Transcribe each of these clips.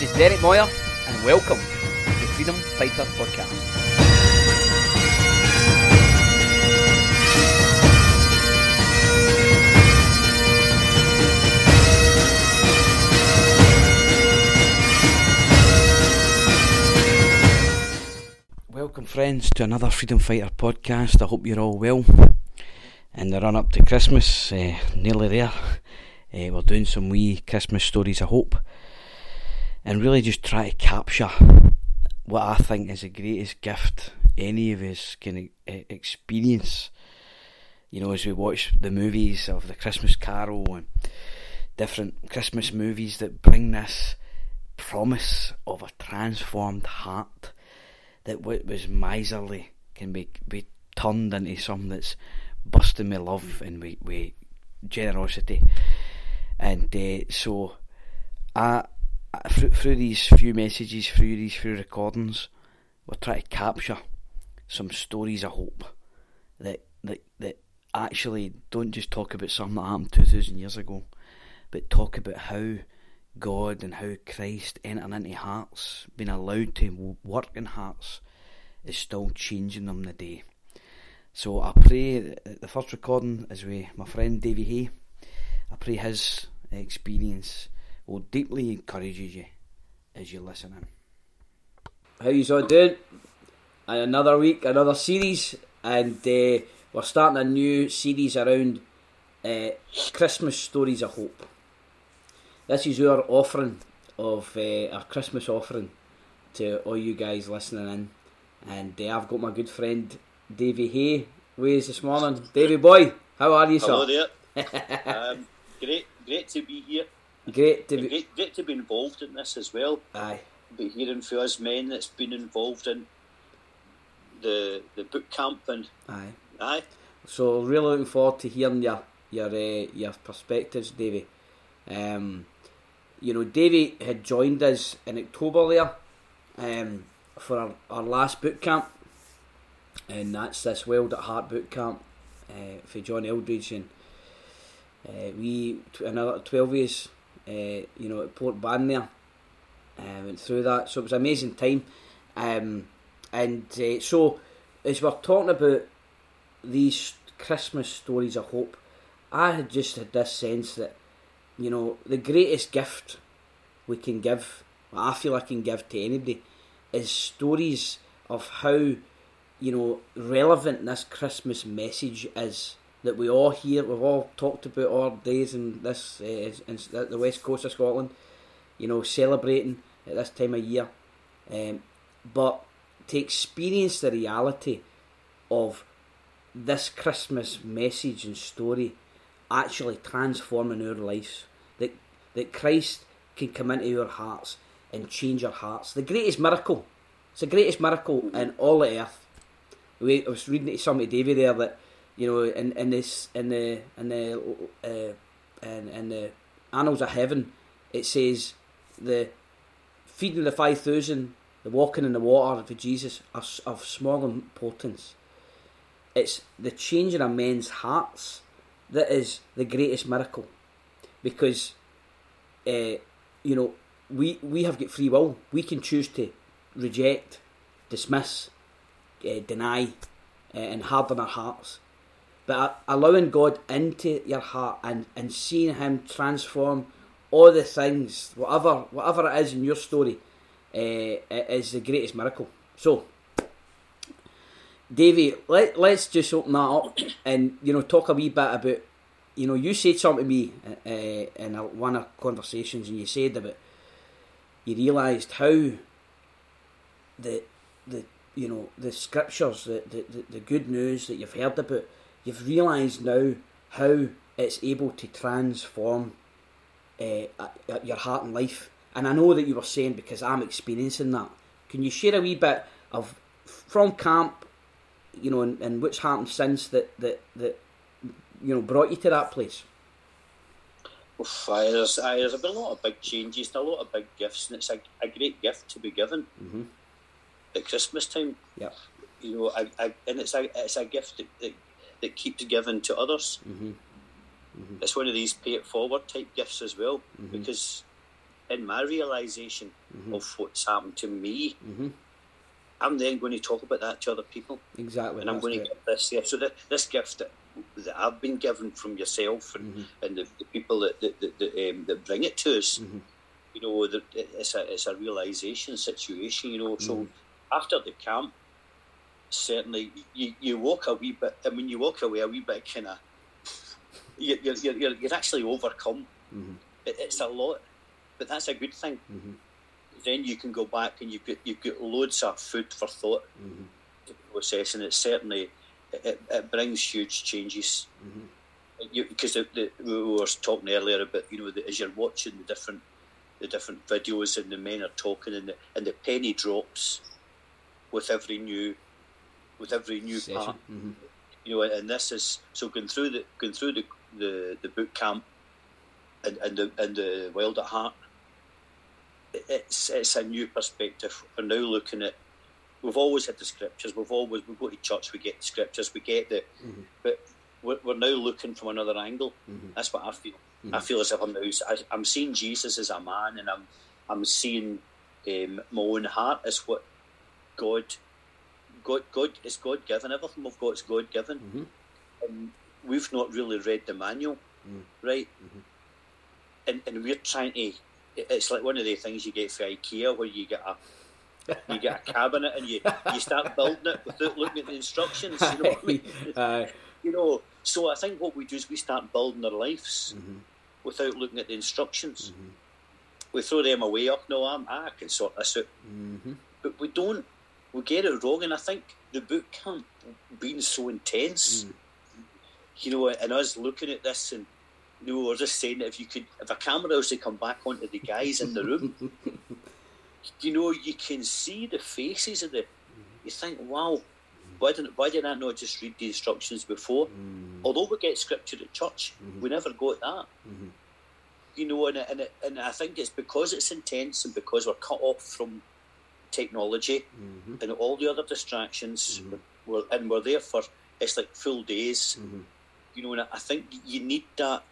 This is Derek Moyer, and welcome to the Freedom Fighter Podcast. Welcome, friends, to another Freedom Fighter podcast. I hope you're all well. In the run up to Christmas, uh, nearly there, uh, we're doing some wee Christmas stories, I hope, and really just try to capture what I think is the greatest gift any of us can experience. You know, as we watch the movies of the Christmas Carol and different Christmas movies that bring this promise of a transformed heart that what was miserly can be be turned into something that's busting with love and with, with generosity. And uh, so, I through, through these few messages, through these few recordings, we're trying to capture some stories of hope that that that actually don't just talk about something that happened two thousand years ago, but talk about how God and how Christ entering into hearts, being allowed to work in hearts, is still changing them the day. So I pray the first recording is with my friend Davey Hay. I pray his experience will deeply encourage you as you listen in. How you all doing? And another week, another series, and uh, we're starting a new series around uh, Christmas stories of hope. This is our offering of uh, our Christmas offering to all you guys listening in, and uh, I've got my good friend Davey Hay with us this morning. Davey boy, how are you, Hello sir? there. um, great, great to be here. Great to be. Great, great to be involved in this as well. Aye, Be hearing from us men that's been involved in the the boot camp and aye. aye, So really looking forward to hearing your your uh, your perspectives, Davey. Um, you know, Davey had joined us in October there um, for our, our last boot camp, and that's this Wild at Heart boot camp uh, for John Eldredge and uh, we another twelve years, uh, you know, at Port Ban there. Uh, went through that, so it was an amazing time. Um, and uh, so, as we're talking about these Christmas stories of hope, I had just had this sense that, you know, the greatest gift we can give, I feel I can give to anybody, is stories of how, you know, relevant this Christmas message is that we all hear, we've all talked about our days in this, uh, in the west coast of Scotland, you know, celebrating at this time of year. Um, but to experience the reality of this Christmas message and story actually transforming our lives. That that Christ can come into our hearts and change our hearts. The greatest miracle. It's the greatest miracle in all the earth. We, I was reading to somebody David there that you know in, in this in the in the uh, in, in the annals of heaven it says the feeding the five thousand, the walking in the water for Jesus are of small importance. It's the changing of men's hearts that is the greatest miracle, because uh, you know we we have got free will. We can choose to reject, dismiss, uh, deny, uh, and harden our hearts. But allowing God into your heart and, and seeing Him transform all the things, whatever whatever it is in your story, uh, is the greatest miracle. So, Davey, let let's just open that up and you know talk a wee bit about. You know, you said something to me uh, in a, one of conversations, and you said about you realised how the the you know the scriptures, the, the, the, the good news that you've heard about, you've realised now how it's able to transform uh, your heart and life. And I know that you were saying because I'm experiencing that. Can you share a wee bit of from camp, you know, and, and what's happened since that that that you know brought you to that place? Oof, aye, there's, aye, there's been a lot of big changes and a lot of big gifts, and it's a, a great gift to be given Mm-hmm. at Christmas time. Yeah. You know, I, I, and it's a it's a gift that, that, that keeps giving to others. Mm-hmm. It's one of these pay it forward type gifts as well, Mhm. because in my realization Mm-hmm. of what's happened to me, Mhm. I'm then going to talk about that to other people, Exactly. and I'm going to give this here. So that this gift that, that I've been given from yourself and, Mm-hmm. and the, the people that that, that, that, um, that bring it to us, Mm-hmm. you know, it's a it's a realization situation. You know, so Mm-hmm. after the camp, certainly you, you walk a wee bit, and when you walk away a wee bit, kind of, you're, you're, you're, you're actually overcome. Mhm. It, it's a lot, but that's a good thing. Mhm. Then you can go back and you've got you've got loads of food for thought Mhm. to process, and it certainly it, it, brings huge changes. Because the, the, we were talking earlier about you know the, as you're watching the different the different videos and the men are talking and the, and the penny drops with every new with every new Session. part Mhm. you know, and this is so going through the going through the the, the boot camp and, and the and the Wild at Heart. It's it's a new perspective. We're now looking at. We've always had the scriptures. We've always we go to church. We get the scriptures. We get the, Mhm. but we're, we're now looking from another angle. Mhm. That's what I feel. Mhm. I feel as if I'm now. I, I'm seeing Jesus as a man, and I'm I'm seeing um, my own heart as what God. God, God it's God given. Everything we've got is God given Mhm. and we've not really read the manual, Mm. right? Mhm. And and we're trying to. It's like one of the things you get for IKEA where you get a you get a cabinet and you, you start building it without looking at the instructions. You know, what I mean? You know. So I think what we do is we start building our lives Mhm. without looking at the instructions. Mhm. We throw them away. Up, no, I'm, I can sort this out. Mhm. But we don't. We get it wrong, and I think the boot camp being so intense, Mm. you know, and us looking at this, and you know, we're just saying that if you could, if a camera was to come back onto the guys in the room, you know, you can see the faces of the. You think, wow, why didn't why did I not just read the instructions before? Mm. Although we get scripture at church, Mhm. we never got that. Mhm. You know, and and and I think it's because it's intense and because we're cut off from technology Mhm. and all the other distractions. Mhm. We're, and we're there for it's like full days. Mhm. You know, and I think you need that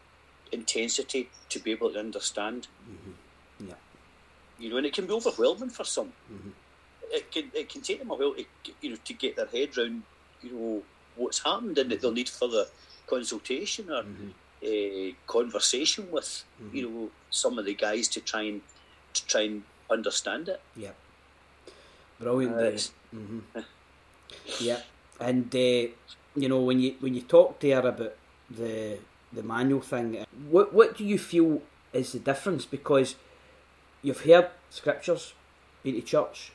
intensity to be able to understand. Mhm. Yeah. You know, and it can be overwhelming for some. Mhm. It can it can take them a while to you know to get their head round you know what's happened and that they'll need further consultation or uh, conversation with you know some of the guys to try and to try and understand it. Yeah. Brilliant. Uh, uh, mhm. Yeah, and uh, you know when you when you talk there about the the manual thing, what what do you feel is the difference? Because you've heard scriptures, been to church,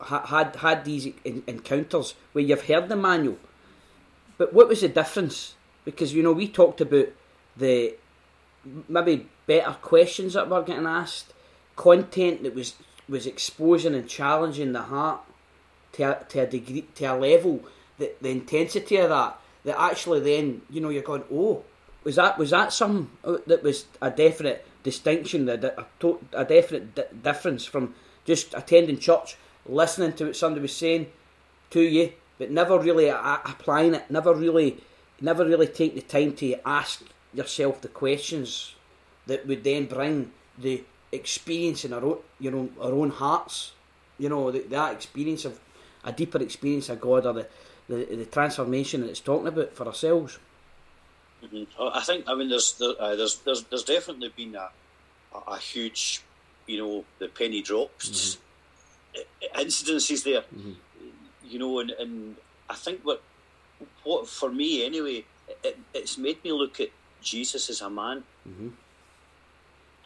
ha- had had these en- encounters where you've heard the manual, but what was the difference? Because you know we talked about the maybe better questions that were getting asked, content that was was exposing and challenging the heart to a, to a degree to a level that the intensity of that that actually then you know you're going oh was that was that some uh, that was a definite distinction a, a definite di- difference from just attending church listening to what somebody was saying to you but never really a- applying it never really never really take the time to ask yourself the questions that would then bring the experience in our own you know our own hearts you know the, that experience of a deeper experience of God or the, the, the transformation that it's talking about for ourselves. Mhm. I think I mean there's there, uh, there's there's there's definitely been a a, huge you know the penny drops i- incidences there Mhm. you know and, and I think what what for me anyway it, it's made me look at Jesus as a man Mm-hmm.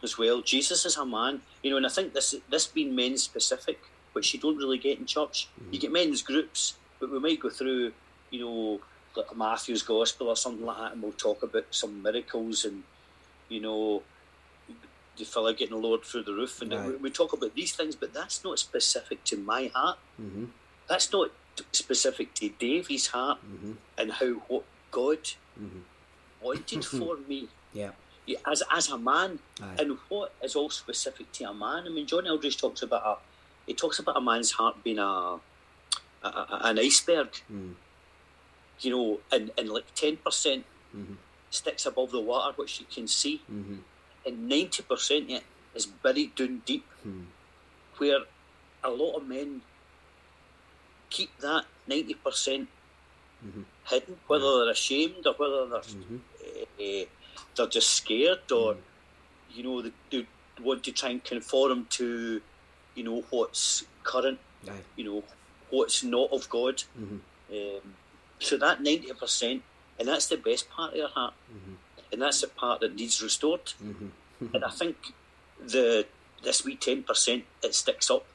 As well Jesus is a man you know and I think this this being men specific which you don't really get in church you get men's groups but we might go through you know like Matthew's gospel or something like that and we'll talk about some miracles and you know the fella getting lowered through the roof and Right. we, we talk about these things but that's not specific to my heart Mm-hmm. that's not specific to Davey's heart Mm-hmm. and how what God Mhm. wanted for me Yeah. Yeah, as as a man Aye. and what is all specific to a man I mean John Eldredge talks about a he talks about a man's heart being a, a, a an iceberg Mm. you know and, and like 10% Mhm. sticks above the water which you can see Mm-hmm. and 90% yeah, is buried down deep, Hmm. where a lot of men keep that ninety percent Mhm. hidden, whether they're ashamed or whether they're Mhm. They're just scared or Mm. you know they, they want to try and conform to you know what's current, Aye. you know what's not of God. Mhm. Um, so that ninety percent, and that's the best part of their heart, Mhm. and that's the part that needs restored. Mhm. And I think the this wee ten percent it sticks up.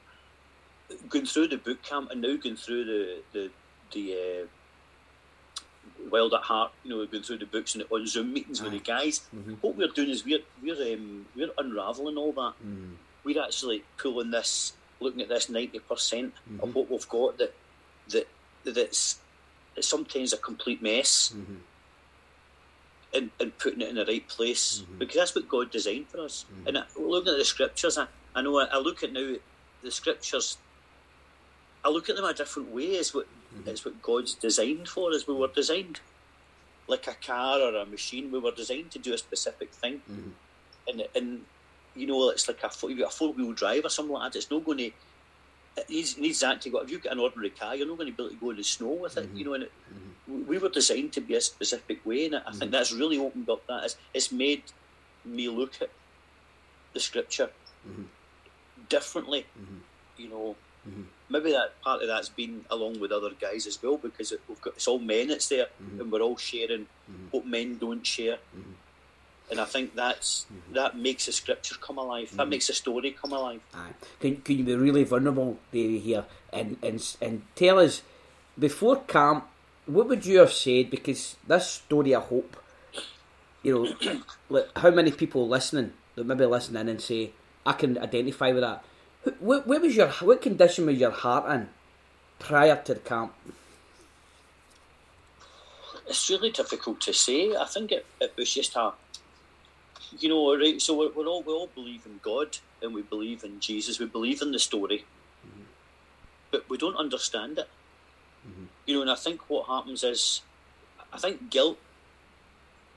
Going through the boot camp and now going through the the the uh, Wild at Heart, you know, we've been through the books and on Zoom meetings with the guys. Mhm. What we're doing is we're we're um, we're unraveling all that. Mhm. We're actually pulling this, looking at this ninety percent Mhm. of what we've got that that that's it's sometimes a complete mess Mhm. and, and putting it in the right place Mhm. because that's what God designed for us. Mhm. And I, looking at the scriptures, I, I know I, I look at now the scriptures. I look at them a different way. It's what Mhm. it's what God's designed for as We were designed like a car or a machine. We were designed to do a specific thing, Mhm. and and you know it's like a four, a four wheel drive or something like that. It's not going to. It needs, it needs that to go. If you've got an ordinary car, you're not going to be able to go in the snow with it. Mhm. You know, and it, Mhm. we were designed to be a specific way, and I Mhm. think that's really opened up that. It's, it's made me look at the scripture Mhm. differently. You know, Mhm. maybe that part of that's been along with other guys as well because it, we've got it's all men that's there, Mhm. and we're all sharing Mhm. what men don't share. Mhm. And I think that's Mhm. that makes the scripture come alive. That makes the story come alive. Aye. Can, can you be really vulnerable, Davey, here, and, and and tell us before camp, what would you have said? Because this story, I hope, you know, like how many people listening that maybe listen in and say, I can identify with that. Wh- What, what was your what condition was your heart in prior to the camp? It's really difficult to say. I think it, it was just a, you know, right. So we're, we're all we all believe in God and we believe in Jesus. We believe in the story, but we don't understand it. Mhm. You know, and I think what happens is, I think guilt.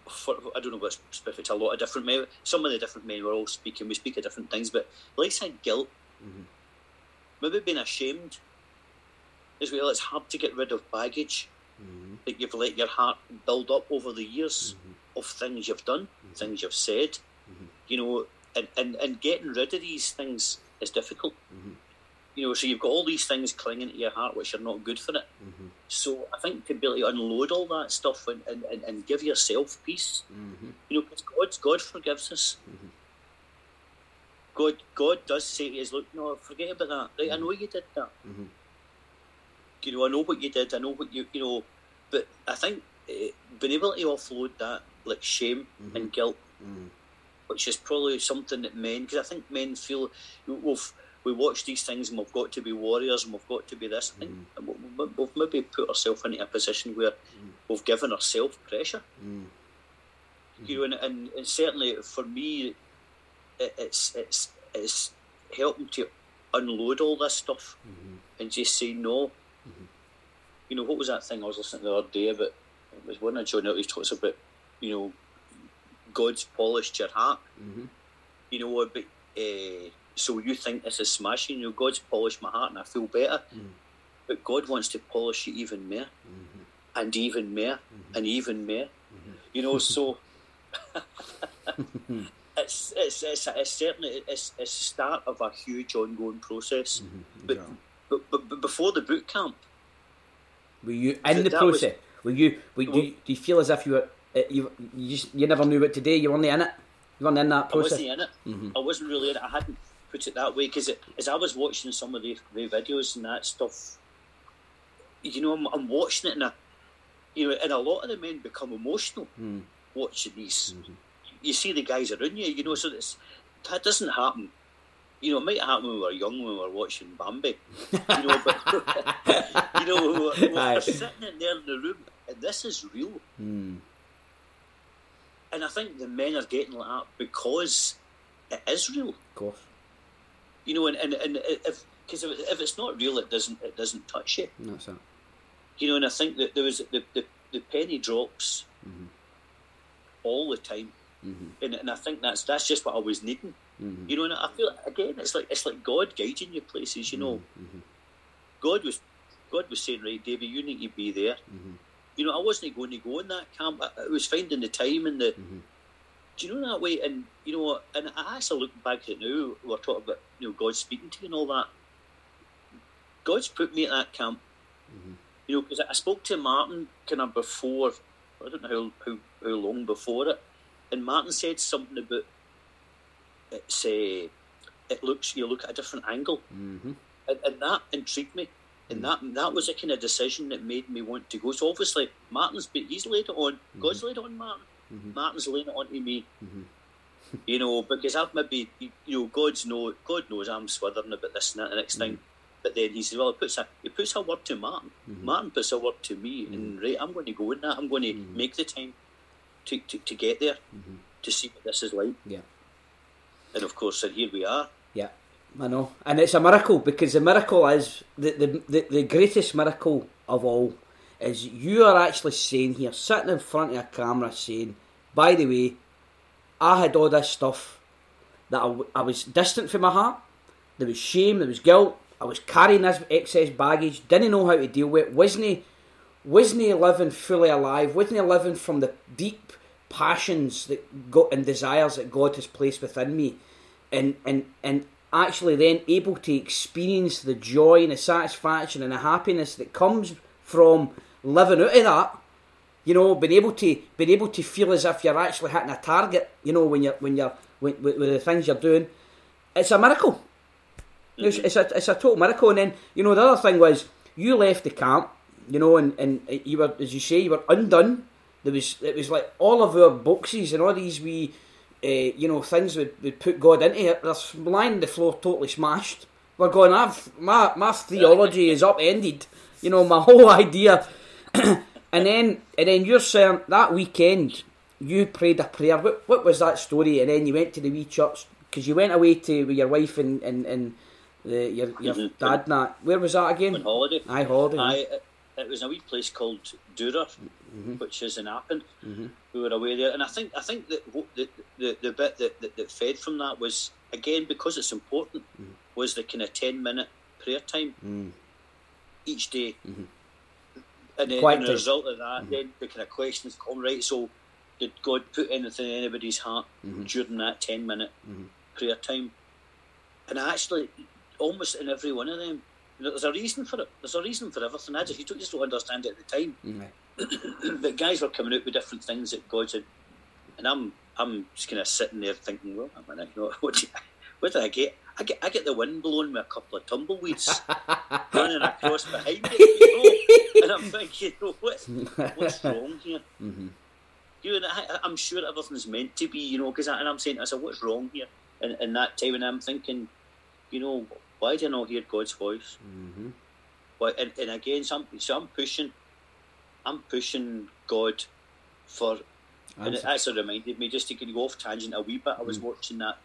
For, I don't know what's specific it's a lot of different men. Some of the different men we're all speaking. We speak of different things, but like I said, guilt. Mhm. Maybe being ashamed as well. It's hard to get rid of baggage Mhm. that you've let your heart build up over the years Mhm. of things you've done, Mhm. things you've said, Mhm. you know, and, and, and getting rid of these things is difficult. Mhm. You know, so you've got all these things clinging to your heart which are not good for it. So I think to be able to unload all that stuff and, and, and, and give yourself peace, you know, because God, God forgives us. God, God does say to us, look, no, forget about that. Right, I know you did that. Mhm. You know, I know what you did. I know what you, you know, but I think uh, being able to offload that, like shame Mhm. and guilt, Mhm. which is probably something that men, because I think men feel we've we watch these things and we've got to be warriors and we've got to be this. I think we- we- we've maybe put ourselves into a position where we've given ourselves pressure. Mhm. You know, and, and, and certainly for me, it, it's it's it's helping to unload all this stuff Mhm. and just say no. Mhm. You know, what was that thing I was listening to the other day about? It was one of John Elton talks about, you know, God's polished your heart. Mhm. You know, but uh, so you think this is smashing? You know, God's polished my heart and I feel better. Mhm. But God wants to polish you even more Mhm. and even more Mhm. and even more. Mhm. You know, so it's it's it's, it's certainly it's, it's the start of a huge ongoing process. Mhm. But, Yeah. but, but but before the boot camp, Were you in the that was- process? Were you? Were, do, you, do you feel as if you were? uh, You, you just you never knew what to do. You weren't in it. You weren't in that I process. wasn't in it. Mhm. I wasn't really in it. I hadn't put it that way because as I was watching some of the, the videos and that stuff, you know, I'm, I'm watching it and I, you know, and a lot of the men become emotional Mhm. watching these. Mhm. You see the guys around you, you know, so that's, that doesn't happen. You know, it might happen when we were young when we were watching Bambi. You know, but you know, we were, we were sitting in there in the room, and this is real. Mm. And I think the men are getting like that because it is real. Of course. You know, and, and, and if because if, if it's not real, it doesn't it doesn't touch you. That's it. You know, and I think that there was the the, the penny drops Mhm. all the time, Mhm. and, and I think that's that's just what I was needing. Mm-hmm. You know, and I feel again, it's like it's like God guiding you places. You know, Mm-hmm. God was God was saying, right, David, you need to be there. Mm-hmm. You know, I wasn't going to go in that camp. I, I was finding the time and the. Mm-hmm. Do you know that way? And you know, and I actually look back at it now. We're talking about you know God speaking to you and all that. God's put me at that camp. Mm-hmm. You know, because I spoke to Martin kind of before. I don't know how, how how long before it, and Martin said something about it's a. It looks you look at a different angle, Mm-hmm. and, and that intrigued me. And that that was a kind of decision that made me want to go. So obviously, Martin's but he's laid it on. God's mm-hmm. laid it on Martin. Mm-hmm. Martin's laying it on to me. Mm-hmm. You know, because I've maybe you know God's know God knows I'm swithering about this and that the next thing. But then he says, well, he puts a he puts a word to Martin. Martin puts a word to me, and right, I'm going to go in that. I'm going to make the time to, to, to get there mm-hmm. to see what this is like. Yeah. And of course, and here we are. Yeah, I know, and it's a miracle because the miracle is the the, the, the greatest miracle of all is you are actually saying here, sitting in front of a camera, saying, "By the way, I had all this stuff that I was distant from my heart. There was shame, there was guilt. I was carrying this excess baggage. Didn't know how to deal with it. Wasn't wasn't living fully alive. Wasn't living from the deep passions that go and desires that God has placed within me, and and and actually then able to experience the joy and the satisfaction and the happiness that comes from living out of that. You know, being able to being able to feel as if you're actually hitting a target. You know, when you're when you're with, with, with the things you're doing, it's a miracle. It's, mm-hmm. it's a it's a total miracle. And then you know the other thing was you left the camp. You know, and, and you were as you say you were undone. There was it was like all of our boxes and all these wee, uh, you know, things would would put God into it. They're lying the floor, totally smashed. We're going. I've my my theology is upended. You know, my whole idea. and then and then you're saying that weekend you prayed a prayer. What what was that story? And then you went to the wee church because you went away to with your wife and and, and the, your your Mhm. dad. And that where was that again? On holiday. Aye, holiday. I, it- was a wee place called Duror, mm-hmm. which is in Appin. Mm-hmm. We were away there, and I think I think that the the, the bit that, that, that fed from that was again because it's important mm-hmm. was the kind of ten minute prayer time Mm. each day, and then Quiet and the result of that, then the kind of questions come right. So, did God put anything in anybody's heart during that ten minute prayer time? And actually, almost in every one of them, you know, there's a reason for it. There's a reason for everything. I just you don't, just don't understand it at the time. Mm. but guys were coming out with different things that God said, and I'm I'm just kind of sitting there thinking, well, a minute, you know, what, do what did I get? I get I get the wind blowing with a couple of tumbleweeds running across behind me, you know? and I'm thinking, you know, what, what's wrong here? Mhm. You know, I, I'm sure everything's meant to be, you know, because and I'm saying, I said, what's wrong here? And in that time, and I'm thinking, you know, why do I not hear God's voice? Mhm. Why, and, and again, so I'm, so I'm pushing, I'm pushing God for and it actually reminded me just to go off tangent a wee bit. I was watching that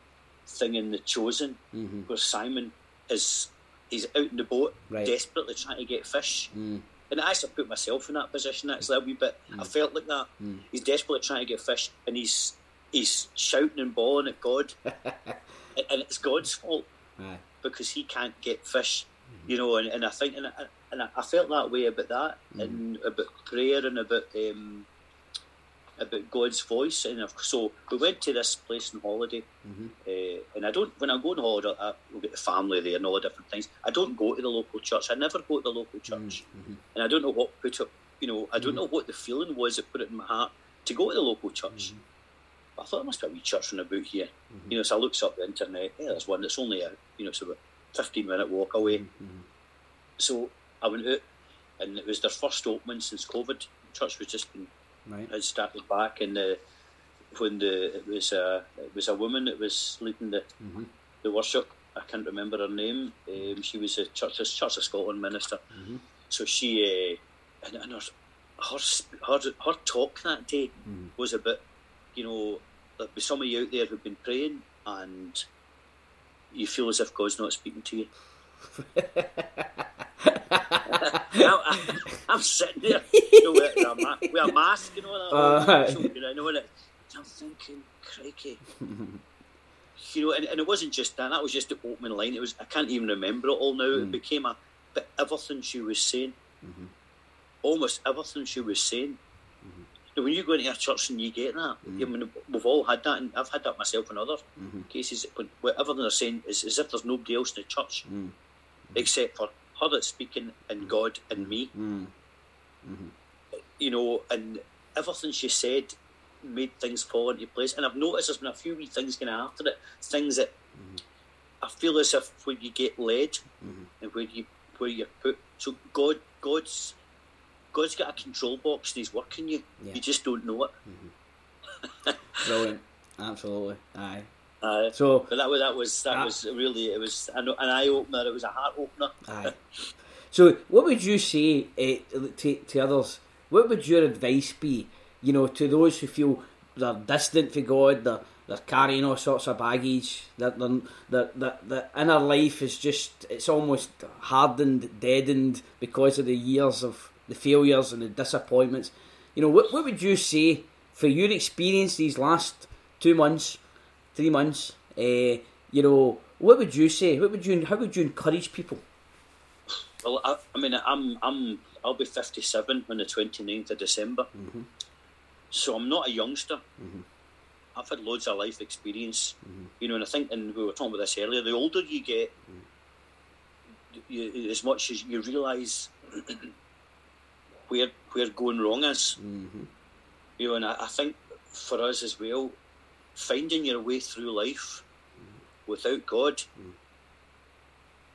thing in The Chosen Mhm. where Simon is he's out in the boat Right. desperately trying to get fish. Mm. And I actually put myself in that position actually a wee bit. I felt like that. Mm. He's desperately trying to get fish and he's he's shouting and bawling at God. and, and it's God's fault Aye. because he can't get fish. Mm-hmm. You know, and, and I think and I, and I- felt that way about that mm-hmm. and about prayer and about um, about God's voice. And so we went to this place on holiday, mm-hmm. uh, and I don't. When I go on holiday, I, we'll get the family there and all the different things. I don't go to the local church. I never go to the local church, and I don't know what put up. You know, I don't know what the feeling was that put it in my heart to go to the local church. I thought there must be a wee church on about here. You know, so I looked up the internet. Yeah, there's one that's only a you know it's about fifteen minute walk away. So I went out, and it was their first opening since COVID. The church was just been Right. had started back, and uh, when the it was a it was a woman that was leading the the worship. I can't remember her name. Um, she was a Church Church of Scotland minister. So she uh, and, and her, her her her talk that day was about you know there'll be some of you out there who've been praying and you feel as if God's not speaking to you. I, am sitting there you know, with, a ma- with a mask, you know, that Uh, so, you know, and I'm thinking, crikey, you know, and, and it wasn't just that. That was just the opening line. It was I can't even remember it all now. Mm. It became a but everything she was saying, Mhm. almost everything she was saying. Know, when you go into a church and you get that, Mm. I mean, we've all had that, and I've had that myself in other Mhm. cases. When everything they're saying is as if there's nobody else in the church Mm. except for her that's speaking and God and me. Mm. Mhm. you know, and everything she said made things fall into place. And I've noticed there's been a few wee things going after it, things that I feel as if when you get led and where you where you put so God God's God's got a control box and He's working you. Yeah. You just don't know it. Brilliant. Absolutely. Aye. Uh, So but that was that was that Ah. was really it was an, an eye opener. It was a heart opener. Aye. So, what would you say uh, to, to others? What would your advice be? You know, to those who feel they're distant from God, they're, they're carrying all sorts of baggage, that their, their inner life is just, it's almost hardened, deadened because of the years of the failures and the disappointments. You know, what, what would you say for your experience these last two months, three months? Uh, you know, what would you say? What would you? How would you encourage people? Well, I, I mean, I'm I'm I'll be 57 on the 29th of December, Mhm. so I'm not a youngster. Mhm. I've had loads of life experience, Mhm. you know, and I think, and we were talking about this earlier. The older you get, you, as much as you realise where where going wrong is, Mm-hmm. you know, and I, I think for us as well, finding your way through life without God Mm.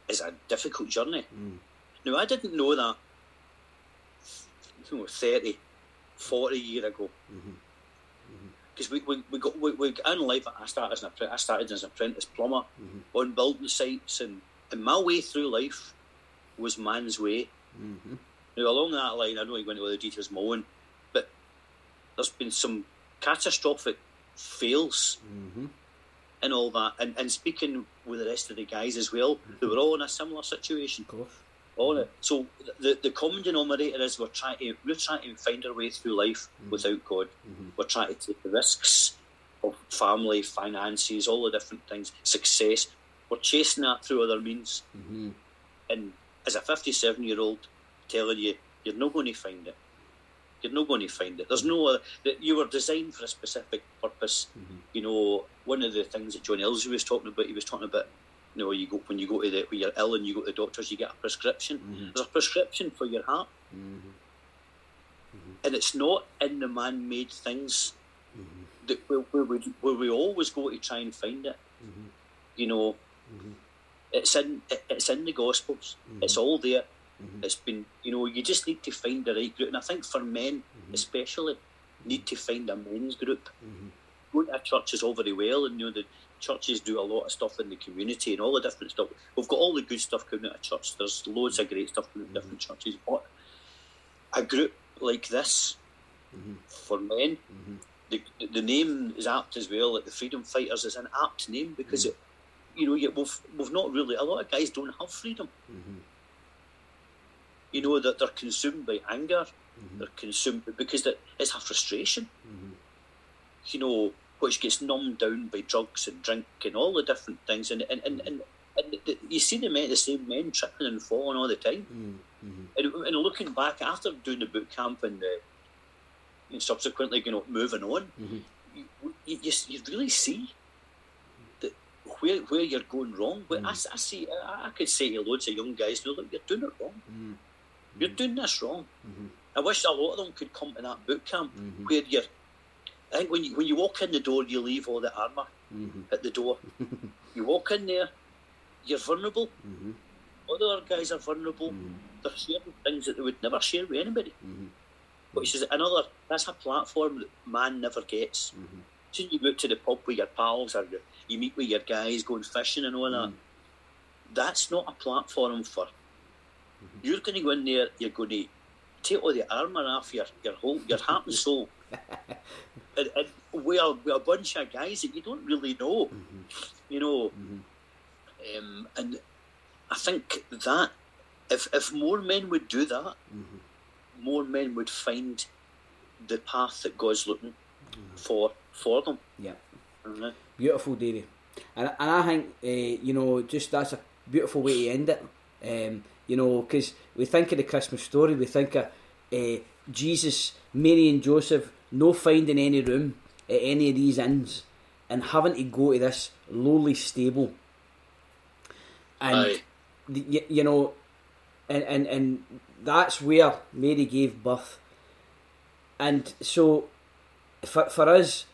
is a difficult journey. Mm. Now, I didn't know that you know, 30, 40 years ago. Because we, we, we got we, we got in life. I started as an I started as an apprentice plumber Mhm. on building sites, and, and my way through life was man's way. Mm-hmm. Now, along that line, I don't want to go into all the details of my own, but there's been some catastrophic fails Mm-hmm. and all that. And, and speaking with the rest of the guys as well, they were all in a similar situation. Of course. All it. So the the common denominator is we're trying to we're trying to find our way through life Mhm. without God. Mhm. We're trying to take the risks of family, finances, all the different things, success. We're chasing that through other means. Mm-hmm. And as a fifty-seven year old telling you, you're not going to find it. You're not going to find it. There's no other, that you were designed for a specific purpose. Mhm. You know, one of the things that John Elsie was talking about, he was talking about, you know, you go when you go to the when you're ill and you go to the doctors, you get a prescription. Mhm. There's a prescription for your heart, Mm-hmm. and it's not in the man-made things Mm-hmm. that where, where, we, where we always go to try and find it. Mhm. You know, it's in it's in the Gospels. It's all there. Mhm. It's been, you know, you just need to find the right group, and I think for men Mhm. especially, need to find a men's group. Mhm. Going to a church is all very well, and you know the churches do a lot of stuff in the community and all the different stuff. We've got all the good stuff coming out of church. There's loads of great stuff coming out of different churches. But a group like this Mhm. for men, Mhm. the, the name is apt as well. Like the Freedom Fighters is an apt name because it, you know, we've we've not really. A lot of guys don't have freedom. Mhm. You know that they're consumed by anger. Mhm. They're consumed because that it's a frustration. Mhm. You know, which gets numbed down by drugs and drink and all the different things. And and and, and, and the, you see the men, the same men tripping and falling all the time. Mhm. Mhm. And, and looking back after doing the boot camp and, uh, and subsequently, you know, moving on, Mhm. you, you, you, really see that where where you're going wrong. But I, Mm. I see, I, I could say to loads of young guys, no, look, you're doing it wrong. Mhm. You're doing this wrong. Mhm. I wish a lot of them could come to that boot camp Mhm. where you're. I think when you when you walk in the door, you leave all the armour Mhm. at the door. you walk in there, you're vulnerable. Mhm. Other guys are vulnerable. Mhm. They're sharing things that they would never share with anybody. Mhm. Which is another. That's a platform that man never gets. So you go to the pub with your pals or you, meet with your guys going fishing and all that. That's not a platform for. You're going to go in there. You're going to take all the armour off your your whole your heart and soul, and, and we are we are a bunch of guys that you don't really know, Mhm. you know. Mhm. Um, and I think that if if more men would do that, Mhm. more men would find the path that God's looking Mm-hmm. for for them. Yeah. Mhm. Beautiful, Davey. and and I think uh, you know just that's a beautiful way to end it. Um, you know, because we think of the Christmas story, we think of uh, Jesus, Mary, and Joseph no finding any room at any of these inns and having to go to this lowly stable. And you, you know, and, and and that's where Mary gave birth. And so, for for us,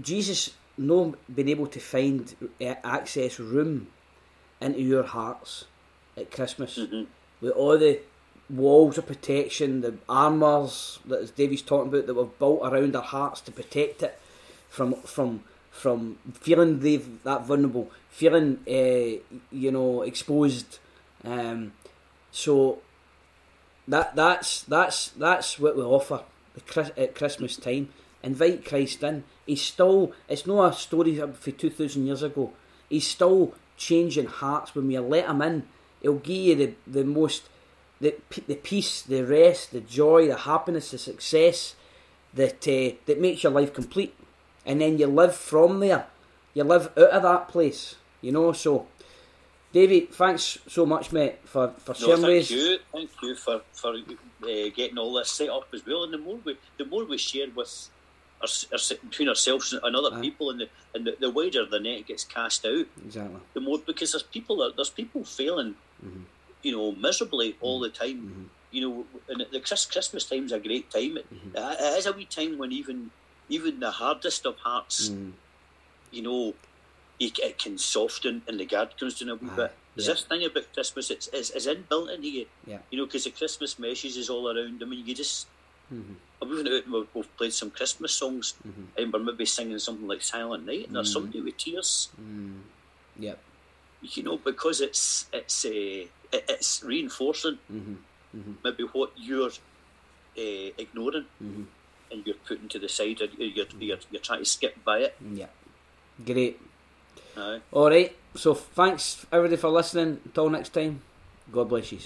Jesus no been able to find uh, access room into your hearts at Christmas Mhm. with all the walls of protection, the armours that as Davey's talking about that we've built around our hearts to protect it from from from feeling that vulnerable, feeling uh, you know exposed. Um, so that that's that's that's what we offer at Christmas time. Invite Christ in. He's still. It's not a story for two thousand years ago. He's still changing hearts when we let him in. He'll give you the the most the the peace, the rest, the joy, the happiness, the success that uh, that makes your life complete, and then you live from there. You live out of that place, you know. So, Davey, thanks so much, mate, for for No, thank us. you, thank you for for uh, getting all this set up as well. And the more we the more we share with our, our, between ourselves and other people, and the and the, the wider the net gets cast out, Exactly. the more because there's people there's people failing, Mhm. you know, miserably all the time. You know, and the Chris, Christmas time's a great time. It, Mhm. it is a wee time when even even the hardest of hearts, Mm. you know, it, it can soften and the guard comes down a wee Aye, bit. There's yeah. this thing about Christmas, it's, it's, it's inbuilt into you. Yeah. You know, because the Christmas message is all around. I mean, you just. Mhm. We've out and we've, we've played some Christmas songs, Mhm. and we're maybe singing something like Silent Night, and there's Mm. somebody with tears, Mm. Yep. You know, because it's it's uh, it's reinforcing Mhm. Mhm. maybe what you're uh, ignoring Mhm. and you're putting to the side, or you're, you're, you're trying to skip by it. Yeah, Great. Aye. All right. So thanks everybody for listening. Until next time. God bless you.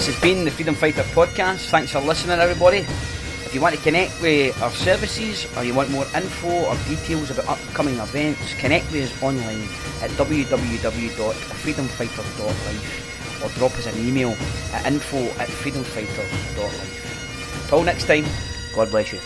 This has been the Freedom Fighter podcast. Thanks for listening, everybody. If you want to connect with our services or you want more info or details about upcoming events, connect with us online at www.freedomfighters.life or drop us an email at info at freedomfighters.life. Till next time, God bless you.